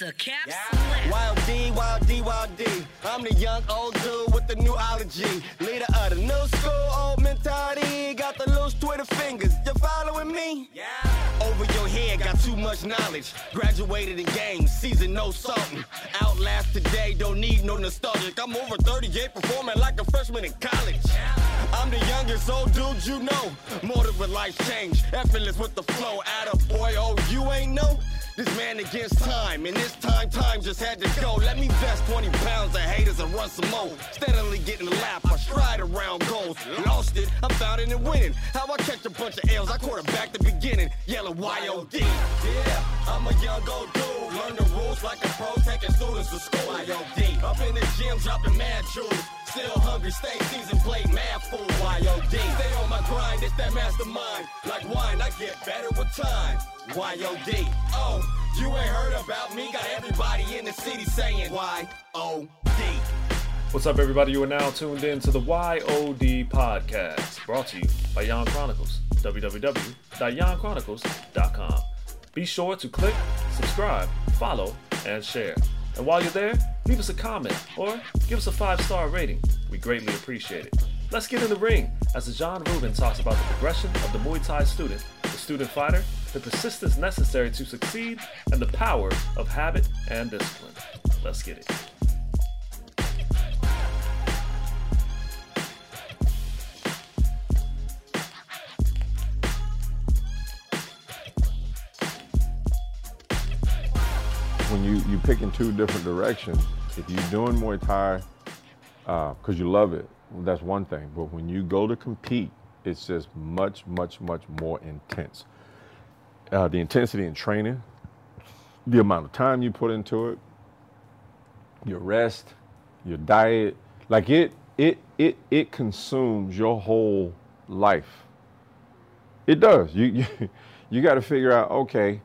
It's a cap slap. Wild D, Wild D, Wild D. I'm the young old dude with the new ology. Leader of the new school, old mentality. Got the loose Twitter fingers. You following me? Yeah. Over your head, got too much knowledge. Graduated in games, season no something. Outlast today, don't need no nostalgic. I'm over 38, performing like a freshman in college. I'm the youngest old dude you know. Motive with life change, effortless with the flow. Atta boy, oh, you ain't know? This man against time, and this time, time just had to go. Let me vest 20 pounds of haters and run some more. Steadily getting a lap, I stride around goals. Lost it, I found it and winning. How I catch a bunch of L's, I quarterback the beginning. Yelling YOD. Yeah, I'm a young old dude. Learn the rules like a pro, taking students to school. YOD. Up in the gym, dropping mad jewels. Still hungry, stay seasoned, play mad fool. YOD. Stay on my grind, it's that mastermind. Like wine, I get better with time. YOD. Oh, you ain't heard about me. Got everybody in the city saying YOD. What's up, everybody? You are now tuned in to the YOD podcast, brought to you by Yawn Chronicles. www.yawnchronicles.com. Be sure to click, subscribe, follow, and share. And while you're there, leave us a comment or give us a five star rating. We greatly appreciate it. Let's get in the ring as Ajahn Ruben talks about the progression of the Muay Thai student, the student fighter, the persistence necessary to succeed, and the power of habit and discipline. Let's get it. When you you pick two different directions, if you're doing Muay Thai because you love it, that's one thing. But when you go to compete, it's just much, much, much more intense. Uh, the intensity in training, the amount of time you put into it, your rest, your diet, like it, it, it, it consumes your whole life. It does. You, you, you got to figure out, okay,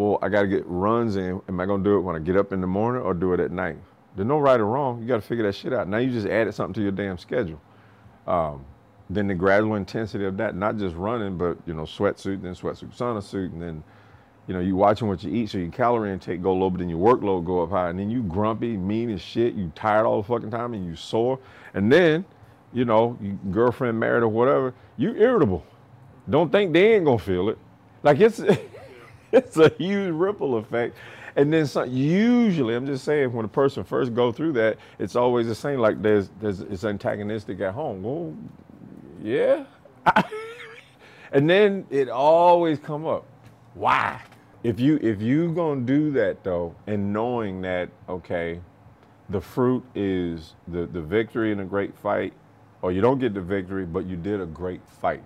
well, I got to get runs in. Am I going to do it when I get up in the morning or do it at night? There's no right or wrong. You got to figure that shit out. Now you just added something to your damn schedule. Um, then the gradual intensity of that, not just running, but you know, sweatsuit, then sweatsuit, sauna suit, and then you know, you watching what you eat, so your calorie intake go low, but then your workload go up high, and then you grumpy, mean as shit, you tired all the fucking time, and you sore, and then, you know, you girlfriend married or whatever, you irritable. Don't think they ain't gonna feel it. Like it's it's a huge ripple effect. And then usually, I'm just saying, when a person first go through that, it's always the same. Like there's, there's, it's antagonistic at home. Well, yeah. and then it always come up. Why? If you if you gonna do that though, and knowing that okay, the fruit is the the victory in a great fight, or you don't get the victory, but you did a great fight.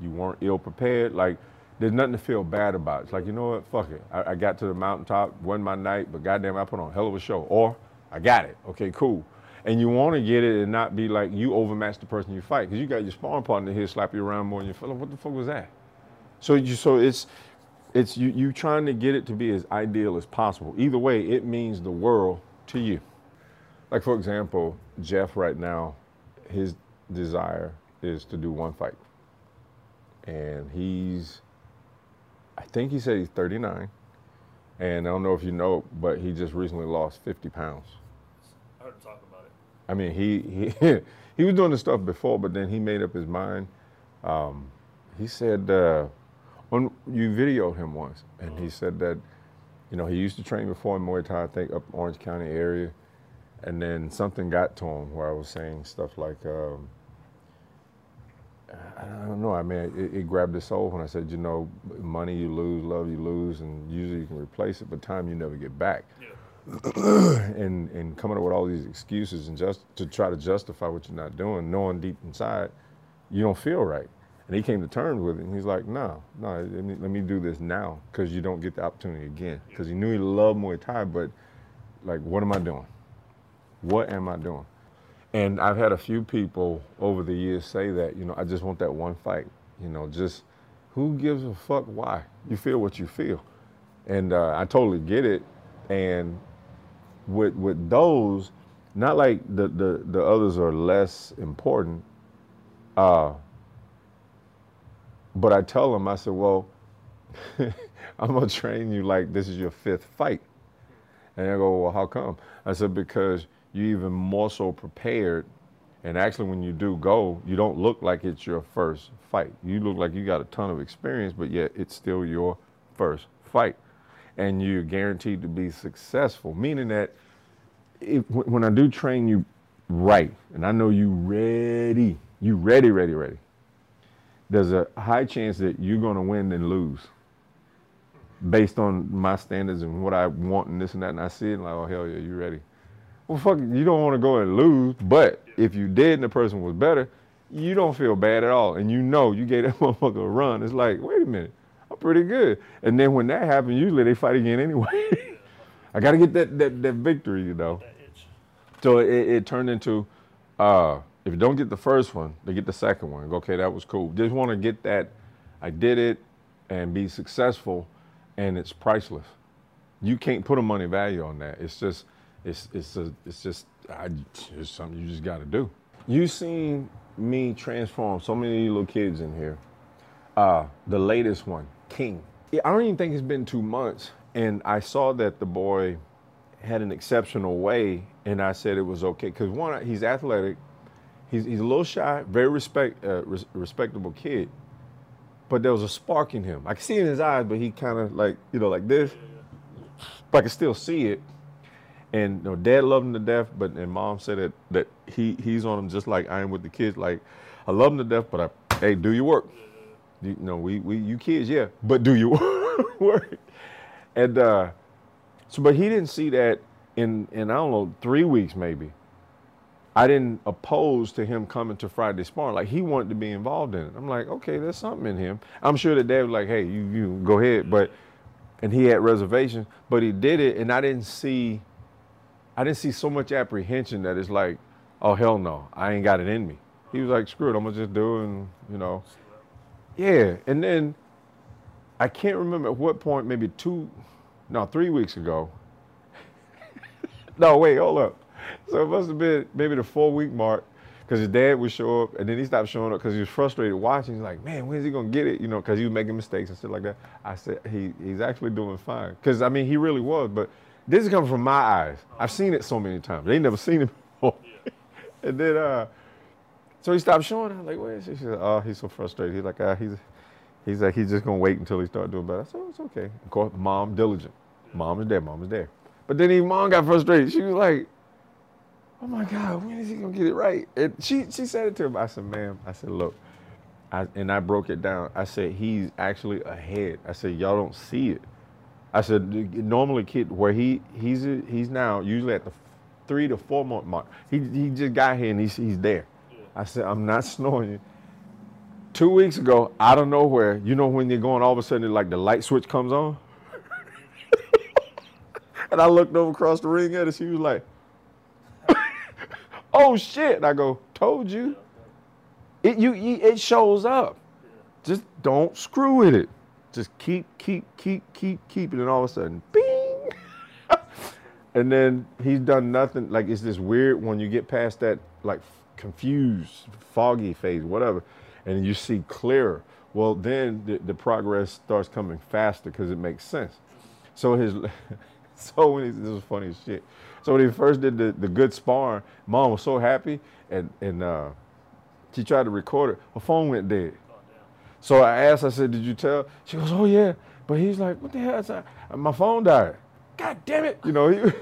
You weren't ill prepared. Like there's nothing to feel bad about. It's like, you know what, fuck it. I, I, got to the mountaintop, won my night, but goddamn, I put on hell of a show. Or I got it. Okay, cool. And you want to get it and not be like you overmatch the person you fight because you got your sparring partner here slap you around more than you feel like, what the fuck was that? So you, so it's, it's you, you trying to get it to be as ideal as possible. Either way, it means the world to you. Like for example, Jeff right now, his desire is to do one fight. And he's I think he said he's 39. And I don't know if you know, but he just recently lost 50 pounds. I heard him talk about it. I mean, he he he was doing this stuff before, but then he made up his mind. Um, he said, uh, on you videoed him once, and he said that, you know, he used to train before in Muay Thai, I think up Orange County area, and then something got to him where I was saying stuff like, um, I don't know. I mean, it, it, grabbed his soul when I said, you know, money you lose, love you lose, and usually you can replace it, but time you never get back. Yeah. and and coming up with all these excuses and just to try to justify what you're not doing, knowing deep inside you don't feel right. And he came to terms with it, and he's like, no, no, let me, let me do this now because you don't get the opportunity again. Because he knew he loved Muay Thai, but like, what am I doing? What am I doing? And I've had a few people over the years say that, you know, I just want that one fight. You know, just who gives a fuck why? You feel what you feel. And uh, I totally get it. And with with those, not like the, the, the others are less important. Uh, but I tell them, I said, well, I'm gonna train you like this is your fifth fight. And I go, well, how come? I said, because you're even more so prepared. And actually, when you do go, you don't look like it's your first fight. You look like you got a ton of experience, but yet it's still your first fight. And you're guaranteed to be successful, meaning that if, when I do train you right, and I know you ready, you ready, ready, ready, there's a high chance that you're going to win and lose based on my standards and what I want and this and that. And I see it like, oh, hell yeah, you ready. Well, fuck, you don't want to go and lose. But if you did and the person was better, you don't feel bad at all. And you know you gave that motherfucker a run. It's like, wait a minute, I'm pretty good. And then when that happens, usually they fight again anyway. I got to get that, that, that victory, you know. So it, it turned into, uh, if you don't get the first one, they get the second one. Okay, that was cool. Just want to get that, I did it and be successful and it's priceless. You can't put a money value on that. It's just, it's, it's, a, it's just, I, it's something you just got to do. You've seen me transform so many little kids in here. Uh, the latest one, King. I don't even think it's been two months, and I saw that the boy had an exceptional way, and I said it was okay because one, he's athletic, he's, he's a little shy, very respect uh, res- respectable kid, but there was a spark in him. I could see it in his eyes, but he kind of like you know like this, but I could still see it. And you know, dad loved him to death, but and mom said that that he he's on him just like I am with the kids. Like I love him to death, but I hey do your work. You know we we you kids yeah, but do your work. And uh, so, but he didn't see that in in I don't know three weeks maybe. I didn't oppose to him coming to Friday Sparring. Like he wanted to be involved in it. I'm like, okay, there's something in him. I'm sure that dad was like, hey, you you go ahead, but and he had reservations, but he did it, and I didn't see, I didn't see so much apprehension that it's like, oh hell no, I ain't got it in me. He was like, screw it, I'm gonna just do it, and you know, yeah. And then I can't remember at what point, maybe two, no, three weeks ago. no, wait, hold up so it must have been maybe the four week mark because his dad would show up and then he stopped showing up because he was frustrated watching. He's like, man, when's he gonna get it? You know, because he was making mistakes and stuff like that. I said he he's actually doing fine because I mean he really was, but this is coming from my eyes. I've seen it so many times. They never seen it before. and then uh, so he stopped showing. I'm like, where is he? She said, oh, he's so frustrated. He's like, ah, he's he's like he's just gonna wait until he start doing better. So it's okay. Of course, mom diligent. Mom is there. Mom is there. But then even mom got frustrated. She was like oh my God, when is he gonna get it right? And she she said it to him. I said, ma'am, I said, look, I, and I broke it down. I said, he's actually ahead. I said, y'all don't see it. I said, normally kid where he he's he's now usually at the three to four month mark. He he just got here and he's he's there. Yeah. I said, I'm not snoring you. Two weeks ago, out of nowhere, you know when you're going, all of a sudden like the light switch comes on. and I looked over across the ring at her. She was like, oh shit. And I go, told you. It you, you it shows up. Just don't screw with it. Just keep, keep, keep, keep, keep and all of a sudden, bing. and then he's done nothing. Like it's this weird when you get past that like confused, foggy phase, whatever, and you see clearer. Well, then the, the progress starts coming faster because it makes sense. So his, so when he, this is funny as shit. So when he first did the, the good sparring, mom was so happy, and and uh, she tried to record it. Her phone went dead. So I asked, I said, "Did you tell?" She goes, "Oh yeah," but he's like, "What the hell?" I said, "My phone died." God damn it! You know. He,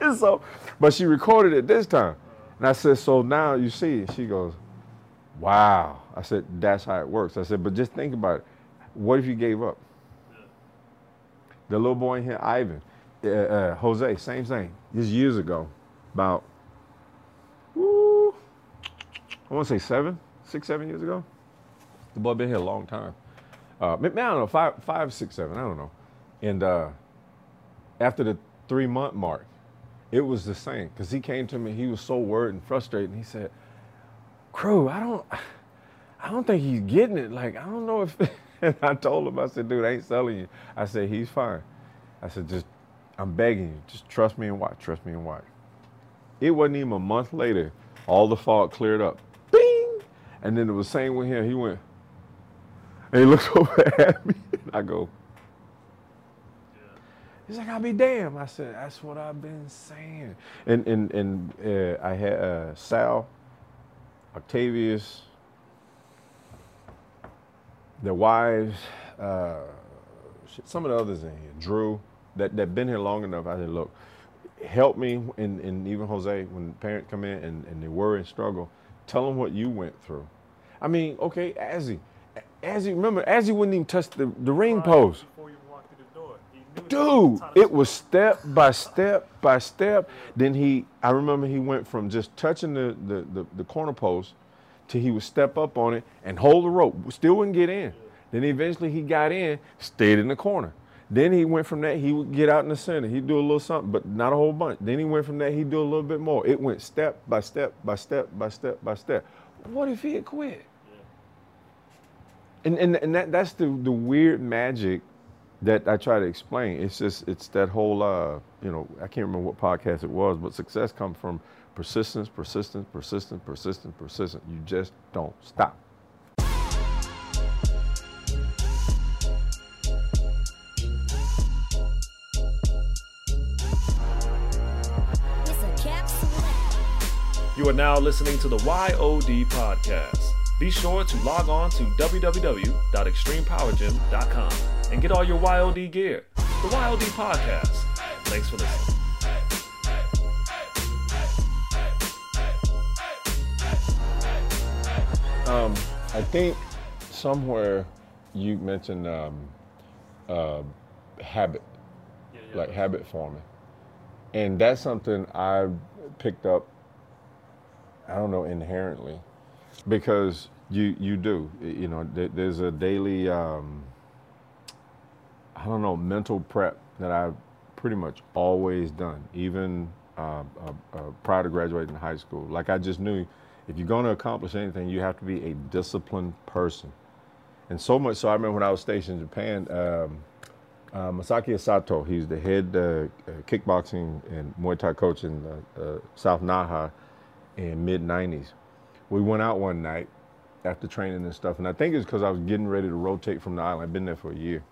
so, but she recorded it this time, and I said, "So now you see it." She goes, "Wow." I said, "That's how it works." I said, "But just think about it. What if you gave up?" The little boy in here, Ivan uh, uh, Jose, same thing. This years ago, about, woo, I want to say seven, six, seven years ago. The boy been here a long time. Uh, maybe, I don't know, five, five, six, seven, I don't know. And uh, after the three month mark, it was the same because he came to me. He was so worried and frustrated. And he said, "Kru, I don't, I don't think he's getting it. Like I don't know if." and I told him, I said, "Dude, I ain't selling you." I said, "He's fine." I said, "Just I'm begging you, just trust me and watch, trust me and watch. It wasn't even a month later, all the fog cleared up. Bing! And then it was the same with him. He went, and he looked over at me, and I go, He's like, I'll be damned. I said, that's what I've been saying. And and and uh, I had uh, Sal, Octavius, their wives, uh, some of the others in here, Drew, that that been here long enough. I said, look, help me, and, and even Jose, when parents come in and, and they worry and struggle, tell them what you went through. I mean, okay, Azzy, Azzy, remember, Azzy wouldn't even touch the, the ring post. Before you walked through the door, Dude, it was step by step by step. Then he, I remember he went from just touching the, the, the, the corner post to he would step up on it and hold the rope. Still wouldn't get in. Then eventually he got in, stayed in the corner. Then he went from that, he would get out in the center. He'd do a little something, but not a whole bunch. Then he went from that, he'd do a little bit more. It went step by step by step by step by step. What if he had quit? And, and, and that, that's the, the weird magic that I try to explain. It's just, it's that whole, uh, you know, I can't remember what podcast it was, but success comes from persistence, persistence, persistence, persistence, persistence. You just don't stop. It's a capsule. You are now listening to the YOD podcast. Be sure to log on to www.extremepowergym.com and get all your YOD gear. The YOD podcast. Thanks for listening. Um, I think somewhere you mentioned um, uh, habit, like habit forming, and that's something I picked up. I don't know inherently, because you you do you know there, there's a daily um, I don't know mental prep that I've pretty much always done, even uh, uh, uh, prior to graduating high school. Like I just knew if you're going to accomplish anything, you have to be a disciplined person. And so much so, I remember when I was stationed in Japan, um, uh, Masaki Asato, he's the head uh, uh, kickboxing and Muay Thai coach in South Naha in mid 90s. We went out one night after training and stuff, and I think it's because I was getting ready to rotate from the island. I've been there for a year.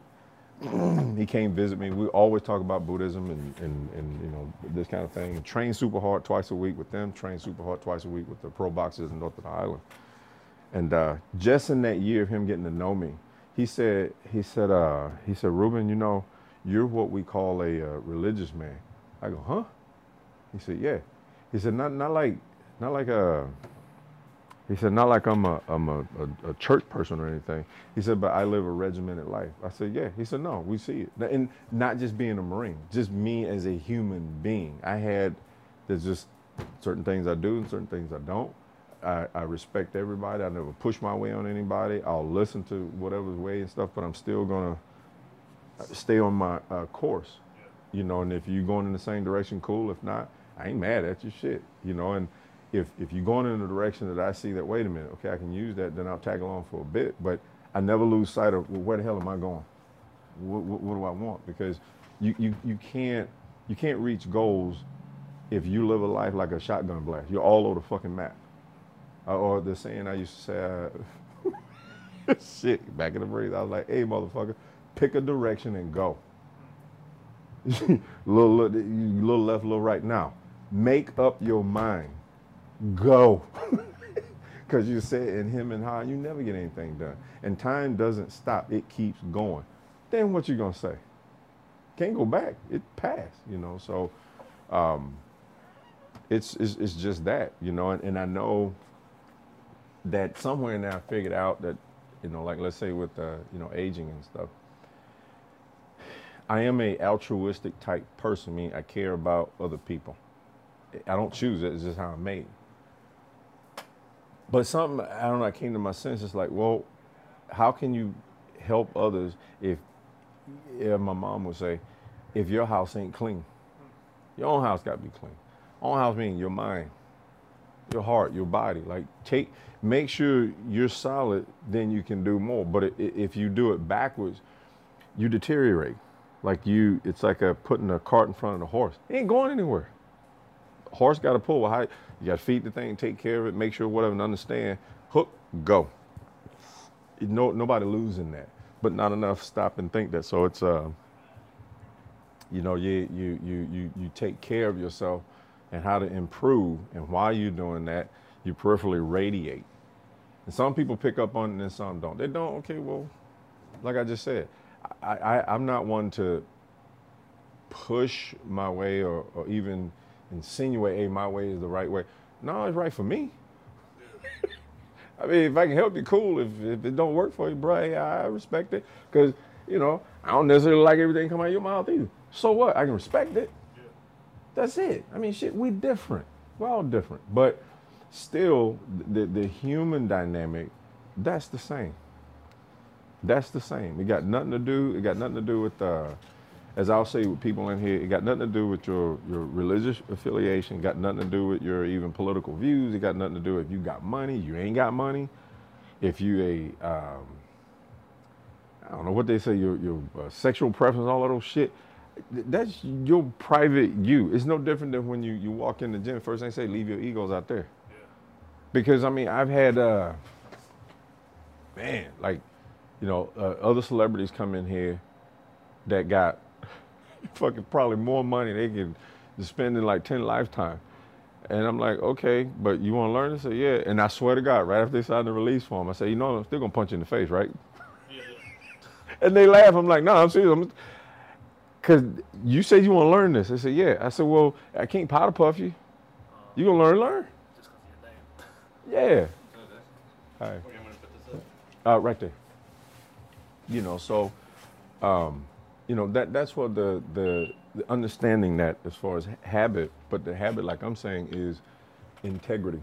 he came visit me. We always talk about Buddhism and, and, and you know this kind of thing. Train super hard twice a week with them. Train super hard twice a week with the pro boxers in North of the Island. And uh, just in that year of him getting to know me, he said he said uh, he said Ruben, you know, you're what we call a uh, religious man. I go, huh? He said, yeah. He said not not like not like a he said, not like I'm a, I'm a, a, a, church person or anything. He said, but I live a regimented life. I said, yeah. He said, no, we see it. And not just being a Marine, just me as a human being. I had, there's just certain things I do and certain things I don't. I, I respect everybody. I never push my way on anybody. I'll listen to whatever's way and stuff, but I'm still going to stay on my uh, course. You know, and if you're going in the same direction, cool. If not, I ain't mad at you, shit. You know, and if if you're going in the direction that I see that, wait a minute, okay, I can use that, then I'll tag along for a bit. But I never lose sight of well, where the hell am I going? What, what, what do I want? Because you, you you can't you can't reach goals if you live a life like a shotgun blast. You're all over the fucking map. Uh, or the saying I used to say, uh, shit, back in the breeze, I was like, hey, motherfucker, pick a direction and go. little, little, little left, little right. Now, make up your mind go. Because you said in him and how you never get anything done. And time doesn't stop, it keeps going. Then what you gonna say? Can't go back. It passed, you know. So um, it's, it's it's just that, you know, and, and I know that somewhere in there I figured out that, you know, like let's say with uh, you know, aging and stuff. I am a altruistic type person, meaning I care about other people. I don't choose it, it's just how I'm made. But something I don't know, I came to my senses like, well, how can you help others if, if my mom would say, if your house ain't clean, your own house got to be clean. Own house meaning your mind, your heart, your body. Like take, make sure you're solid, then you can do more. But if you do it backwards, you deteriorate. Like you, it's like a putting a cart in front of the horse. It ain't going anywhere. Horse got to pull. Well, how, you got to feed the thing, take care of it, make sure whatever, and understand. Hook, go. No, nobody losing that, but not enough stop and think that. So it's uh, You know, you you you you you take care of yourself and how to improve. And while you're doing that, you peripherally radiate. And some people pick up on it and some don't. They don't. Okay, well, like I just said, I, I I'm not one to push my way or, or even insinuate, hey, my way is the right way. No, it's right for me. I mean, if I can help you, cool. If, if it don't work for you, bro, hey, I respect it. Because, you know, I don't necessarily like everything come out of your mouth either. So what? I can respect it. That's it. I mean, shit, we different. We're all different. But still, the, the human dynamic, that's the same. That's the same. It got nothing to do, it got nothing to do with, uh, as I'll say with people in here, it got nothing to do with your, your religious affiliation, got nothing to do with your even political views, it got nothing to do if you got money, you ain't got money, if you a, um, I don't know what they say, your, your uh, sexual preference, all of those shit. That's your private you. It's no different than when you, you walk in the gym. First thing they say, leave your egos out there. Because I mean, I've had, uh, man, like, you know, uh, other celebrities come in here that got fucking probably more money they can spend in like 10 lifetime. And I'm like, okay, but you want to learn this? Say, yeah. And I swear to God, right after they signed the release form, I say, you know, I'm still gonna punch you in the face, right? Yeah. and they laugh. I'm like, no, I'm serious. I'm, Cause you said you want to learn this. They said, yeah. I said, well, I can't powder puff you. You gonna learn, learn. Just because you're a dame. Yeah. All right. Where you want to put this up? Uh, right there. You know, so, um, you know that that's what the, the the understanding that as far as habit, but the habit, like I'm saying, is integrity.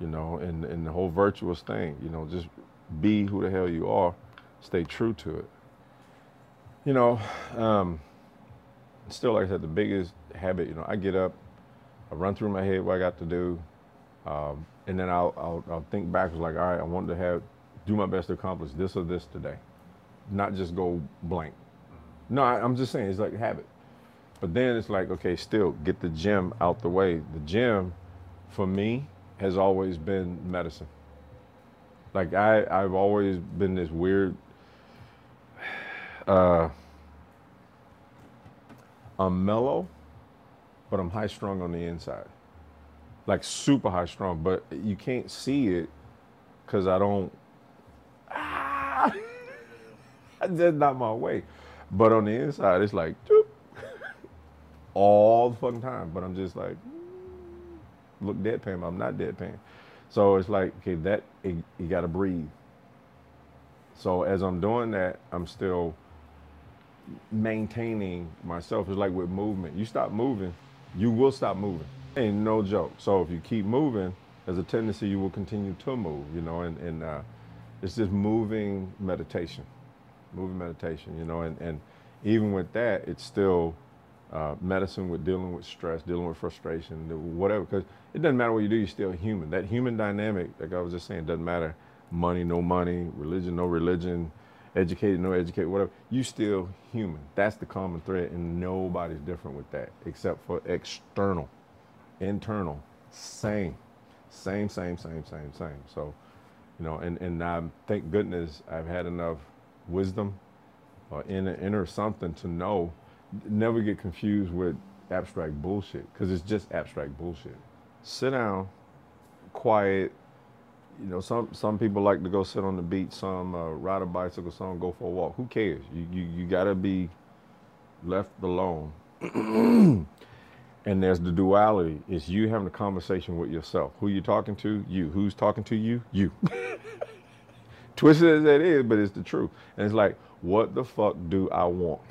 You know, and and the whole virtuous thing. You know, just be who the hell you are, stay true to it. You know, um, still, like I said, the biggest habit. You know, I get up, I run through my head what I got to do, um, and then I'll, I'll I'll think backwards. Like, all right, I want to have do my best to accomplish this or this today, not just go blank. No, I, I'm just saying it's like habit. But then it's like, okay, still get the gym out the way. The gym, for me, has always been medicine. Like I, I've always been this weird. Uh, I'm mellow, but I'm high strung on the inside. Like super high strung, but you can't see it because I don't. Ah, that's not my way. But on the inside, it's like doop, all the fucking time. But I'm just like, look deadpan. but I'm not deadpan. So it's like, okay, that you got to breathe. So as I'm doing that, I'm still maintaining myself. It's like with movement. You stop moving, you will stop moving. Ain't no joke. So if you keep moving, there's a tendency you will continue to move. You know, and and uh, it's just moving meditation, moving meditation. You know, and and even with that, it's still uh, medicine with dealing with stress, dealing with frustration, whatever. Because it doesn't matter what you do, you're still human. That human dynamic, like I was just saying, doesn't matter. Money, no money. Religion, no religion. Educated, no educated. Whatever. You still human. That's the common thread, and nobody's different with that, except for external, internal, same, same, same, same, same, same. So, you know, and and I thank goodness I've had enough wisdom or inner inner something to know never get confused with abstract bullshit because it's just abstract bullshit. Sit down, quiet. You know, some some people like to go sit on the beach, some uh, ride a bicycle, some go for a walk. Who cares? You you, you got to be left alone. and there's the duality. It's you having a conversation with yourself. Who you talking to? You. Who's talking to you? You. Twisted as that is, but it's the truth. And it's like, what the fuck do I want?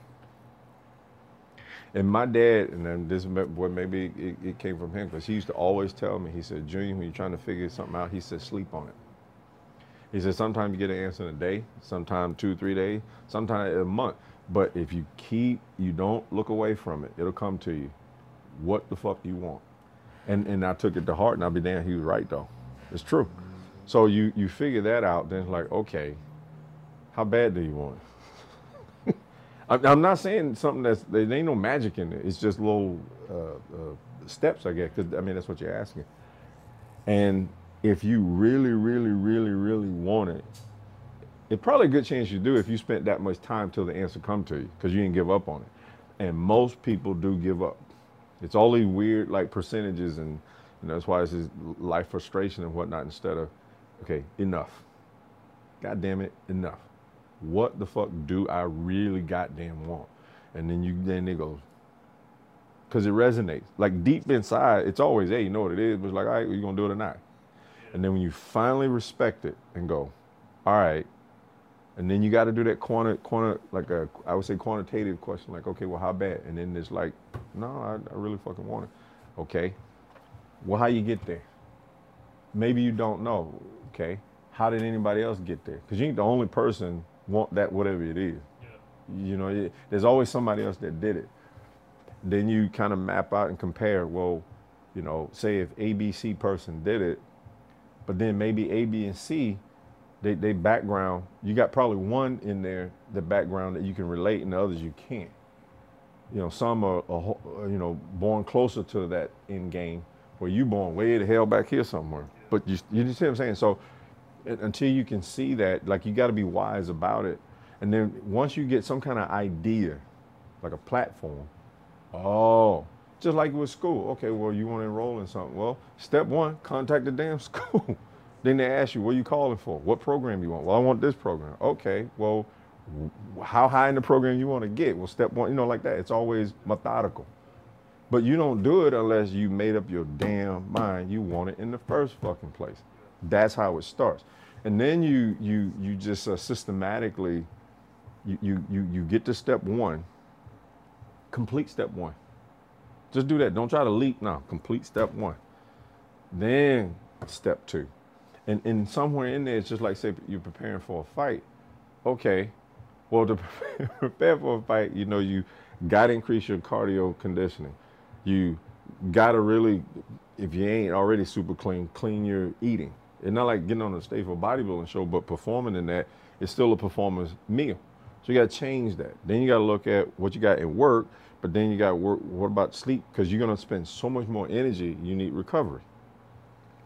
And my dad, and then this is what maybe it, it came from him, because he used to always tell me, he said, Junior, when you're trying to figure something out, he said, sleep on it. He said, sometimes you get an answer in a day, sometimes two, three days, sometimes a month. But if you keep, you don't look away from it, it'll come to you. What the fuck do you want? And and I took it to heart, and I'll be damned, he was right though. It's true. So you you figure that out, then it's like, okay, how bad do you want? I'm not saying something that's there ain't no magic in it. It's just little uh, uh, steps, I guess. Because I mean, that's what you're asking. And if you really, really, really, really want it, it's probably a good chance you do if you spent that much time till the answer come to you, because you didn't give up on it. And most people do give up. It's all these weird like percentages and you know, that's why it's life frustration and whatnot instead of, okay, enough. God damn it, enough. What the fuck do I really goddamn want? And then you then it goes, because it resonates. Like deep inside, it's always, hey, you know what it is, but it's like, all right, you gonna do it or not? And then when you finally respect it and go, all right, and then you got to do that quanti, quanti, like a, I would say quantitative question, like, okay, well, how bad? And then it's like, no, I, I really fucking want it. Okay, well, how you get there? Maybe you don't know. Okay, how did anybody else get there? Because you ain't the only person want that, whatever it is. Yeah. You know, it, there's always somebody else that did it. Then you kind of map out and compare. Well, you know, say if ABC person did it, but then maybe A, B, and C, they, they background, you got probably one in there, the background that you can relate, and the others you can't. You know, some are, are you know, born closer to that end game, where you born way the hell back here somewhere. But you, you see what I'm saying? So until you can see that, like you got to be wise about it. And then once you get some kind of idea, like a platform, oh, just like with school. Okay, well, you want to enroll in something. Well, step one, contact the damn school. then they ask you, what are you calling for? What program you want? Well, I want this program. Okay, well, how high in the program you want to get? Well, step one, you know, like that. It's always methodical. But you don't do it unless you made up your damn mind you want it in the first fucking place. That's how it starts. And then you you you just uh, systematically you, you you you get to step one. Complete step one. Just do that. Don't try to leap now. Complete step one. Then step two. And, and somewhere in there, it's just like, say, you're preparing for a fight. Okay, well, to prepare for a fight, you know, you got to increase your cardio conditioning. You got to really, if you ain't already super clean, clean your eating. It's not like getting on a stage for bodybuilding show, but performing in that, it's still a performance meal. So you got to change that. Then you got to look at what you got at work but then you gotta work. What about sleep? Because you're gonna spend so much more energy. You need recovery.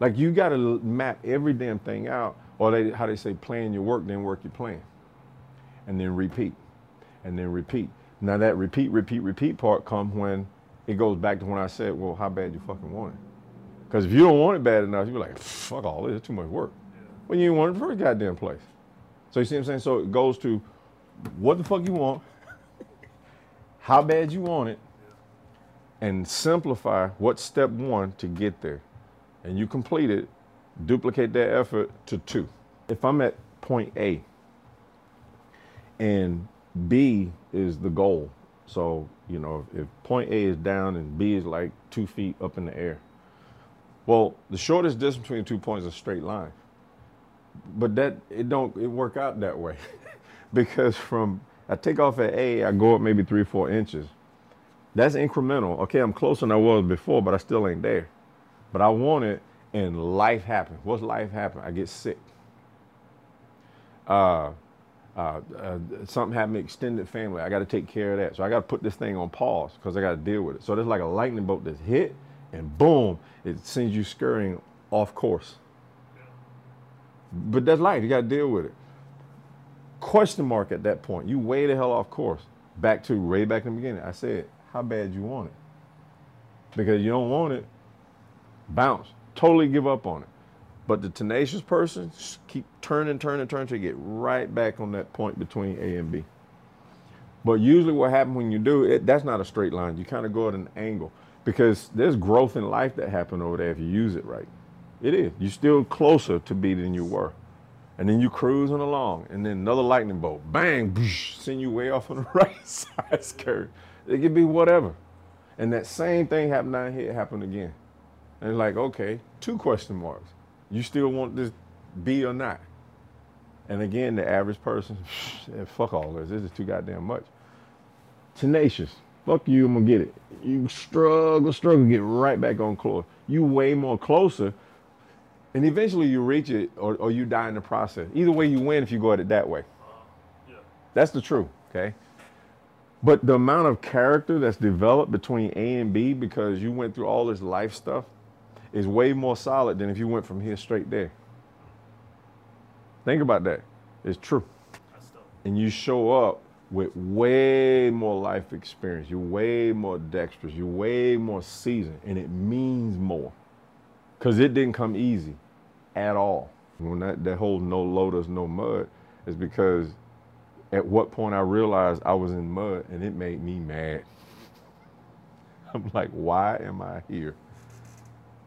Like you got to map every damn thing out, or they, how they say, plan your work, then work your plan, and then repeat, and then repeat. Now that repeat, repeat, repeat part comes when it goes back to when I said, well, how bad you fucking want it? Because if you don't want it bad enough, you're like, fuck all this, it's too much work. Well, you didn't want it first goddamn place. So you see what I'm saying? So it goes to what the fuck you want, how bad you want it, and simplify what's step one to get there. And you complete it, duplicate that effort to two. If I'm at point A and B is the goal, so, you know, if point A is down and B is like two feet up in the air, well, the shortest distance between two points is a straight line. But that, it don't, it work out that way. because from I take off at A, I go up maybe three, or four inches. That's incremental. Okay, I'm closer than I was before, but I still ain't there. But I want it, and life happens. What's life happen? I get sick. Uh, uh, uh, something happened to extended family. I got to take care of that. So I got to put this thing on pause because I got to deal with it. So there's like a lightning bolt that's hit, and boom, it sends you scurrying off course. But that's life. You got to deal with it question mark at that point. You way the hell off course. Back to way back in the beginning. I said, how bad you want it? Because you don't want it, bounce. Totally give up on it. But the tenacious person keep turning, turning, turning to get right back on that point between A and B. But usually what happens when you do it, that's not a straight line. You kind of go at an angle because there's growth in life that happen over there if you use it right. It is. You're still closer to B than you were and then you cruising along, and then another lightning bolt, bang, boosh, send you way off on the right side skirt. It could be whatever. And that same thing happened down here, happened again. And it's like, okay, two question marks. You still want this B or not? And again, the average person, eh, fuck all this. This is too goddamn much. Tenacious. Fuck you, I'm gonna get it. You struggle, struggle, get right back on course. You way more closer and eventually you reach it or, or you die in the process. Either way, you win if you go at it that way. Uh, yeah. That's the truth, okay? But the amount of character that's developed between A and B because you went through all this life stuff is way more solid than if you went from here straight there. Think about that. It's true. And you show up with way more life experience. You're way more dexterous. You're way more seasoned, and it means more. Cause it didn't come easy, at all. When that, that whole no lotus, no mud, is because at what point I realized I was in mud, and it made me mad. I'm like, why am I here?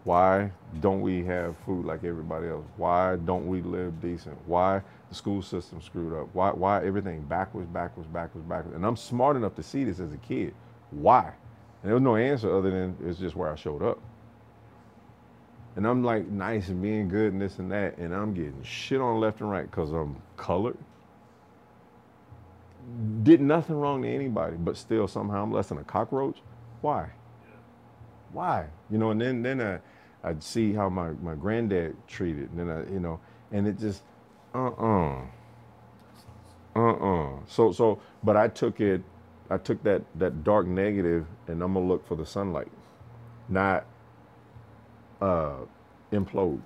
Why don't we have food like everybody else? Why don't we live decent? Why the school system screwed up? Why, why everything backwards, backwards, backwards, backwards? And I'm smart enough to see this as a kid. Why? And there was no answer other than it's just where I showed up. And I'm like nice and being good and this and that, and I'm getting shit on left and right because I'm colored. Did nothing wrong to anybody, but still somehow I'm less than a cockroach. Why? Why? You know, and then then I I'd see how my, my granddad treated, and then I, you know, and it just, uh-uh, uh-uh. So, so, but I took it, I took that, that dark negative, and I'm gonna look for the sunlight, not uh, implode,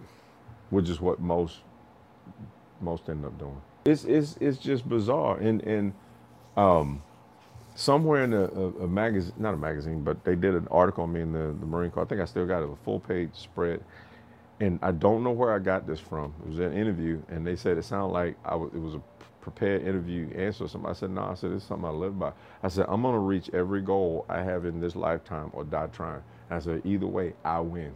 which is what most, most end up doing. It's, it's, it's just bizarre, and, and, um, somewhere in a, a, a, magazine, not a magazine, but they did an article on me in the, the Marine Corps. I think I still got it, a full page spread. And I don't know where I got this from. It was an interview, and they said it sounded like it was a prepared interview answer something. I said, no, I said, this is something I live by. I said, I'm going to reach every goal I have in this lifetime or die trying. And I said, either way, I win.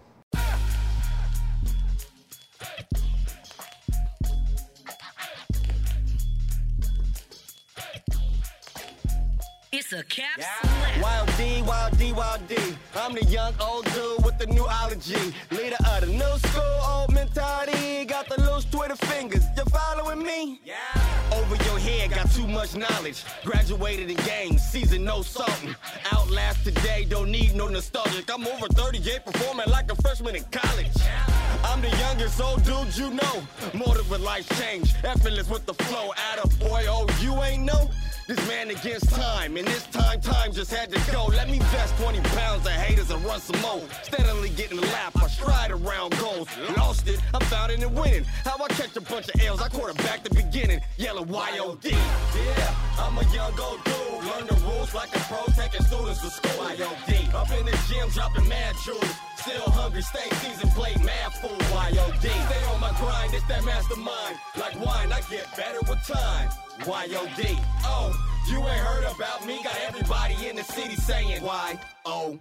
Yeah. Wild D, Wild D, Wild D. I'm the young old dude with the new ology. Leader of the new school, old mentality. Got the loose Twitter fingers. You following me? Yeah. Over your head, got too much knowledge. Graduated in games, season no salting. Outlast today, don't need no nostalgic. I'm over 38, performing like a freshman in college. I'm the youngest old dude you know. Motive with life change, effortless with the flow. Atta boy, oh, you ain't know? This man against time, and this time, time just had to go. Let me vest 20 pounds of haters and run some more. Steadily getting lap, I stride around goals. Lost it, I found it and winning. How I catch a bunch of L's, I quarterback the beginning. Yellow YOD. Yeah, I'm a young old dude. Learn the rules like a pro, taking students to school. YOD. Up in the gym, dropping mad jewels. Still hungry, stay seasoned, play mad fool. YOD. Stay on my grind, it's that mastermind. Like wine, I get better with time. YOD. Oh, you ain't heard about me. Got everybody in the city saying? Oh.